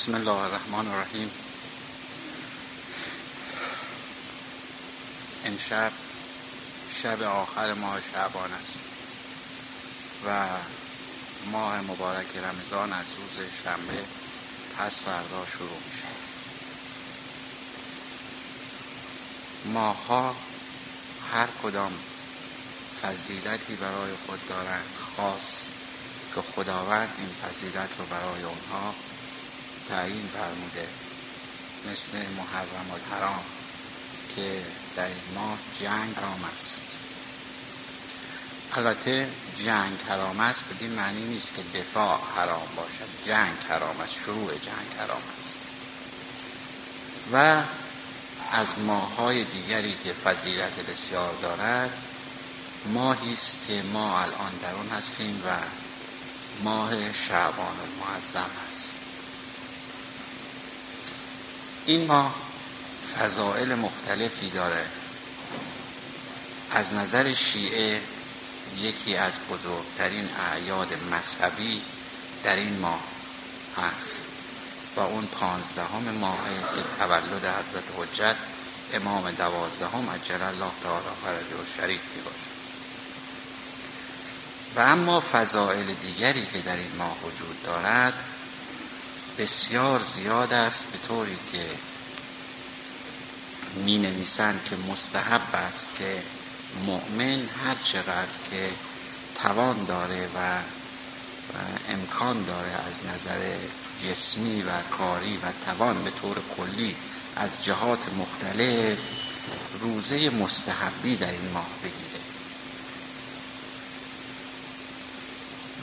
بسم الله الرحمن الرحیم. شب شب آخر ماه شعبان است و ماه مبارک رمضان از روز شنبه پس فردا شروع میشه. ماها هر کدام فضیلتی برای خود دارند خاص که خداوند این فضیلت رو برای اونها تعیین فرموده مثل محرم و حرام که در این ماه جنگ حرام است. البته جنگ حرام است بدین معنی نیست که دفاع حرام باشد. جنگ حرام است شروع جنگ حرام است. و از ماههای دیگری که فضیلت بسیار دارد ماهی است که ما الان در آن هستیم و ماه شعبان المعظم است. این ماه فضائل مختلفی داره. از نظر شیعه یکی از بزرگترین اعیاد مذهبی در این ماه هست. و اون پانزدهم ماه که تولد حضرت حجت امام دوازدهم عجل الله تعالی فرجه و شریف باشه و اما فضائل دیگری که در این ماه وجود دارد بسیار زیاد است به طوری که می نویسند که مستحب است که مؤمن هر چقدر که توان داره و امکان داره از نظر جسمی و کاری و توان به طور کلی از جهات مختلف روزه مستحبی در این ماه بگیره.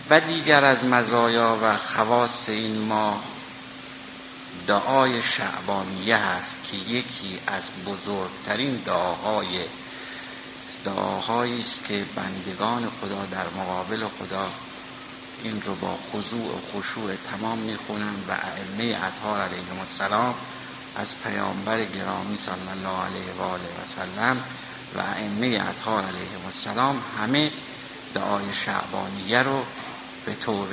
و دیگر از مزایا و خواص این ماه دعای شعبانیه هست که یکی از بزرگترین دعاهای دعاهایی است که بندگان خدا در مقابل خدا این رو با خضوع و خشوع تمام می‌خونند و ائمه اطهار علیهم السلام از پیامبر گرامی صلی الله علیه و آله و سلم و ائمه اطهار علیهم السلام همه دعای شعبانیه رو به طور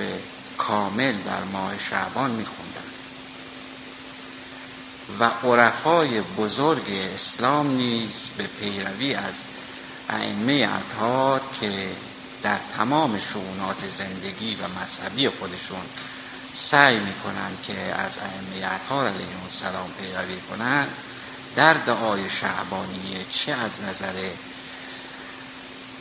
کامل در ماه شعبان میخوندن و عرفای بزرگ اسلام نیز به پیروی از ائمه اطهار که در تمام شعونات زندگی و مذهبی خودشون سعی می‌کنند که از ائمه اطهار علیهم السلام پیروی کنند در دعای شعبانیه چه از نظر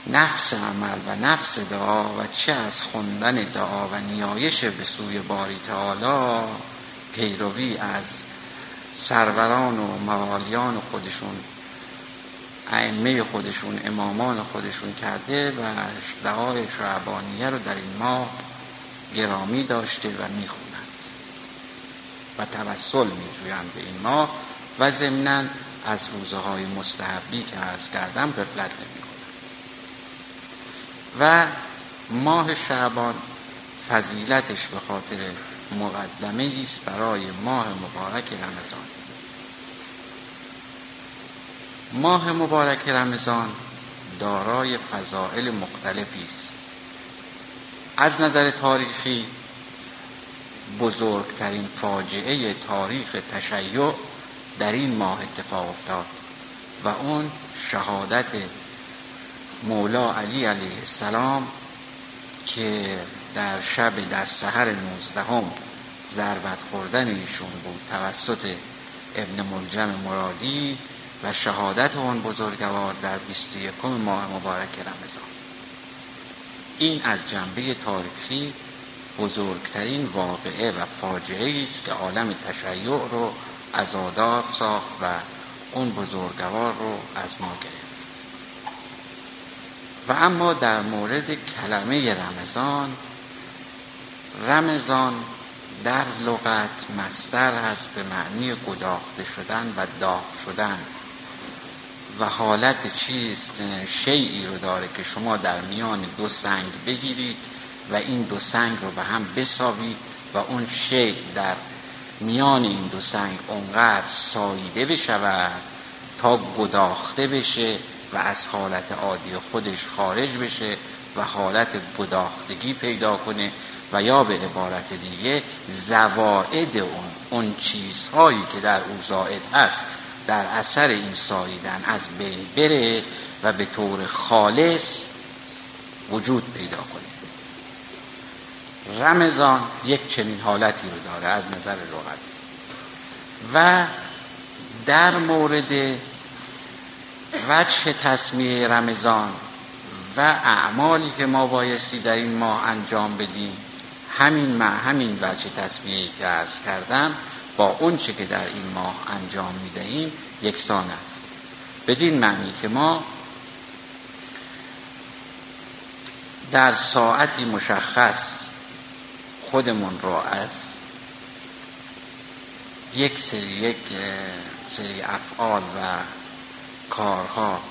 نفس عمل و نفس دعا و چه از خوندن دعا و نیایش به سوی باری تعالی پیروی از سروران و موالیان خودشون ائمه خودشون امامان خودشون کرده و دعای شعبانیه رو در این ماه گرامی داشته و می‌خونند و توسل میجویند به این ماه و ضمنا از روزه های مستحبی که از کردم غفلت نمی‌کنند و ماه شعبان فضیلتش به خاطر مقدمه است برای ماه مبارک رمضان. ماه مبارک رمضان دارای فضائل مختلفی است. از نظر تاریخی بزرگترین فاجعه تاریخ تشیع در این ماه اتفاق افتاد و اون شهادت مولا علی علیه السلام که در شب در سحر نوزدهم ضربت خوردن ایشون بود توسط ابن ملجم مرادی و شهادت آن بزرگوار در 21 ماه مبارک رمضان. این از جنبه تاریخی بزرگترین واقعه و فاجعه است که عالم تشیع رو عزادار ساخت و اون بزرگوار رو از ما گرفت. و اما در مورد کلمه رمضان رمضان در لغت مستر هست به معنی گداخته شدن و داغ شدن. و حالت چیست؟ شیعی رو داره که شما در میان دو سنگ بگیرید و این دو سنگ رو به هم بساوید و اون شیع در میان این دو سنگ اونقدر ساییده بشود تا گداخته بشه و از حالت عادی خودش خارج بشه و حالت گداختگی پیدا کنه و یا به عبارت دیگه زواعد اون اون چیزهایی که در او زائد هست در اثر این ساییدن از بین بره و به طور خالص وجود پیدا کنه. رمضان یک چنین حالتی رو داره از نظر لغت. و در مورد وجه تصمیه رمضان و اعمالی که ما بایستی در این ماه انجام بدیم همین مع همین وجه تصمیه که ارز کردم با اون چه که در این ماه انجام می‌دهیم یکسان است. بدین معنی که ما در ساعتی مشخص خودمون رو از یک سری یک سری افعال و کارها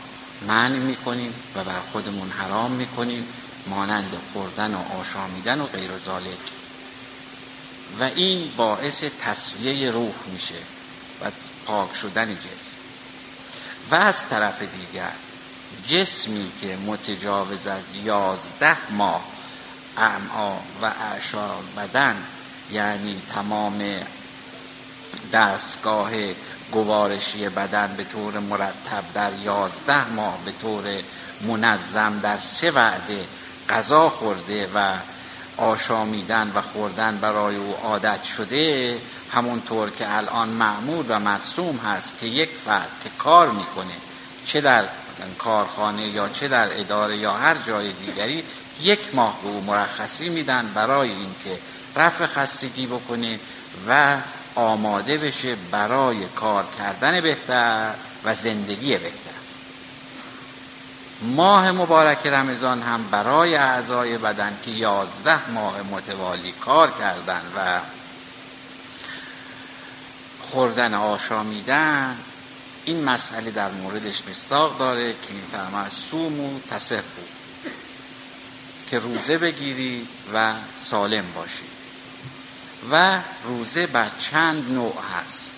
منع می‌کنیم و بر خودمون حرام می‌کنیم. مانند خوردن و آشامیدن و غیر ذالک. و این باعث تصویه روح میشه و پاک شدن جسم. و از طرف دیگر جسمی که متجاوز از یازده ماه اعما و اعشا بدن یعنی تمام دستگاه گوارشی بدن به طور مرتب در یازده ماه به طور منظم در سه وعده غذا خورده و آشامیدن و خوردن برای او عادت شده همونطور که الان معمول و مرسوم هست که یک فرد که کار می‌کنه چه در کارخانه یا چه در اداره یا هر جای دیگری یک ماه به او مرخصی میدن برای اینکه رفع خستگی بکنه و آماده بشه برای کار کردن بهتر و زندگی بهتر. ماه مبارک رمضان هم برای اعضای بدن که یازده ماه متوالی کار کردن و خوردن آشامیدن این مسئله در موردش مستاق داره که میفرماید سومو تصفو که روزه بگیری و سالم باشی. و روزه بر چند نوع هست.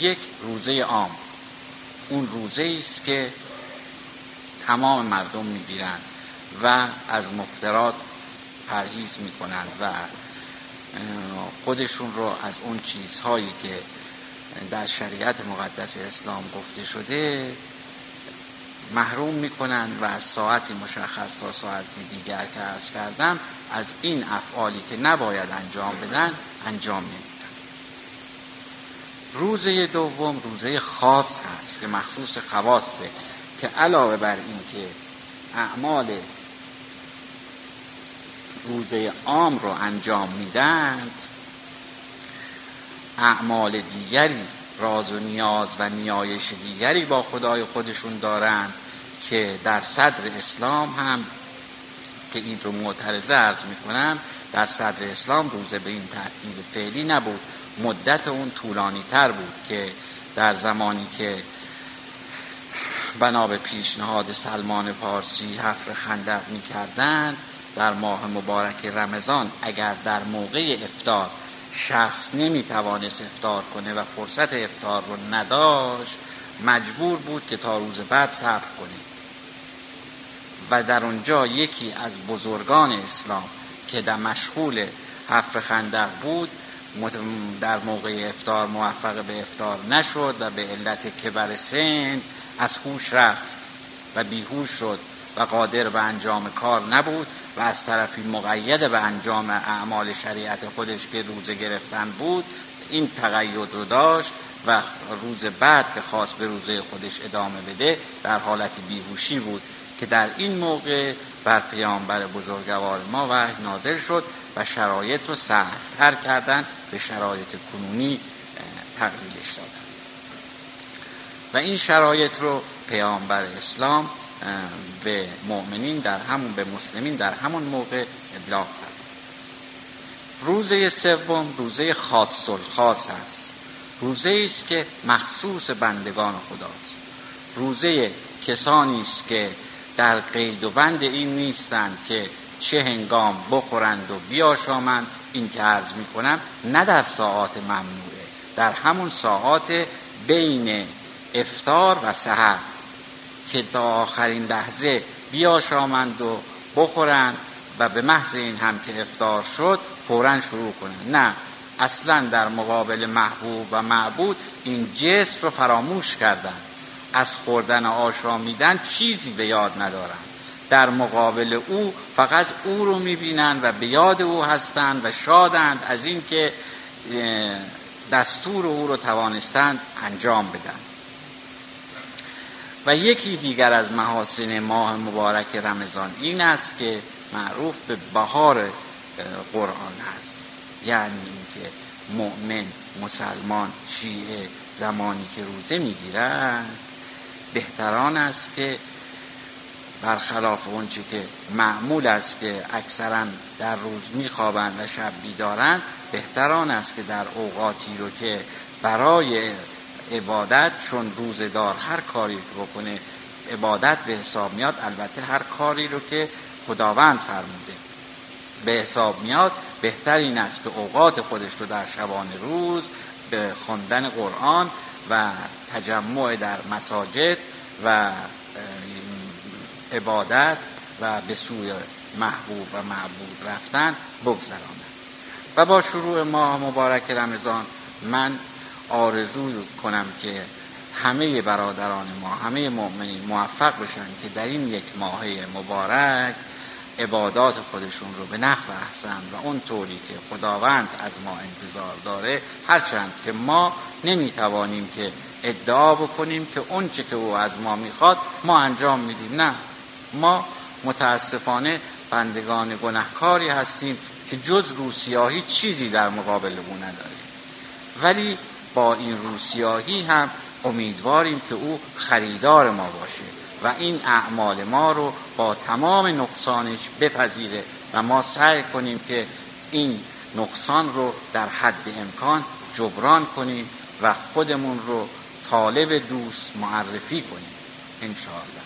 یک روزه عام. اون روزه است که تمام مردم می‌گیرند و از مفترات پرهیز می‌کنند و خودشون رو از اون چیزهایی که در شریعت مقدس اسلام گفته شده محروم می‌کنند و از ساعتی مشخص تا ساعتی دیگر که ارز کردم از این افعالی که نباید انجام بدن انجام نمیدن. روزه دوم روزه خاص هست که مخصوص خواسته که علاوه بر این که اعمال روزه عام رو انجام میدند اعمال دیگری راز و نیاز و نیایش دیگری با خدای خودشون دارند که در صدر اسلام هم که این رو معترضه ارز می‌کنم در صدر اسلام روزه به این ترتیب فعلی نبود. مدت اون طولانی تر بود که در زمانی که بنا به پیشنهاد سلمان پارسی حفر خندق می‌کردند در ماه مبارک رمضان اگر در موقع افتار شخص نمی‌توانست افتار کنه و فرصت افتار رو نداشت مجبور بود که تا روز بعد صبر کنه. و در اونجا یکی از بزرگان اسلام که در مشغول حفر خندق بود در موقع افتار موفق به افتار نشد و به علت کبر سن از هوش رفت و بیهوش شد و قادر به انجام کار نبود و از طرفی مقید به انجام اعمال شریعت خودش که روزه گرفتن بود این تقید رو داشت و روز بعد که خواست به روزه خودش ادامه بده در حالت بیهوشی بود که در این موقع بر پیامبر بزرگوار ما وحی نازل شد و شرایط رو سختتر کردن به شرایط کنونی تغییرش دادن. و این شرایط رو پیامبر اسلام به مؤمنین در همون به مسلمین در همون موقع ابلاغ کرد. روزه سوم روزه خاص خاص است روزه است که مخصوص بندگان خداست. روزه کسانی است که در قید و بند این نیستند که چه هنگام بخورند و بیاشامند. این که عرض می کنم نه در ساعات ممنوعه در همون ساعات بین افتار و سحر که تا آخرین لحظه بیاشامند و بخورند و به محض این هم که افطار شد فورا شروع کنه نه اصلا در مقابل محبوب و معبود این جسم رو فراموش کردن از خوردن آشامیدن چیزی به یاد ندارن در مقابل او فقط او رو می‌بینند و به یاد او هستند و شادند از اینکه دستور او رو توانستند انجام بدن. و یکی دیگر از محاسن ماه مبارک رمضان این است که معروف به بهار قرآن هست یعنی اینکه مؤمن مسلمان شیعه زمانی که روزه می‌گیرند بهتران است که برخلاف اونچه که معمول است که اکثرا در روز میخوابند و شب بیدارند بهتران است که در اوقاتی رو که برای عبادت چون روزدار هر کاری رو بکنه عبادت به حساب میاد البته هر کاری رو که خداوند فرموده. به حساب میاد بهتر این است که اوقات خودش رو در شبان روز به خواندن قرآن و تجمع در مساجد و عبادت و به سوی محبوب و معبود رفتن بگذراند. و با شروع ماه مبارک رمضان من آرزو کنم که همه برادران ما همه مؤمنین موفق بشن که در این یک ماهه مبارک عبادات خودشون رو به نحو احسن و اون طوری که خداوند از ما انتظار داره هرچند که ما نمی‌توانیم که ادعا بکنیم که اون که او از ما می‌خواد ما انجام میدیم. نه ما متاسفانه بندگان گنهکاری هستیم که جز روسیاهی چیزی در مقابل او نداریم. ولی با این روسیاهی هم امیدواریم که او خریدار ما باشه و این اعمال ما رو با تمام نقصانش بپذیره و ما سعی کنیم که این نقصان رو در حد امکان جبران کنیم و خودمون رو طالب دوست معرفی کنیم. انشاءالله.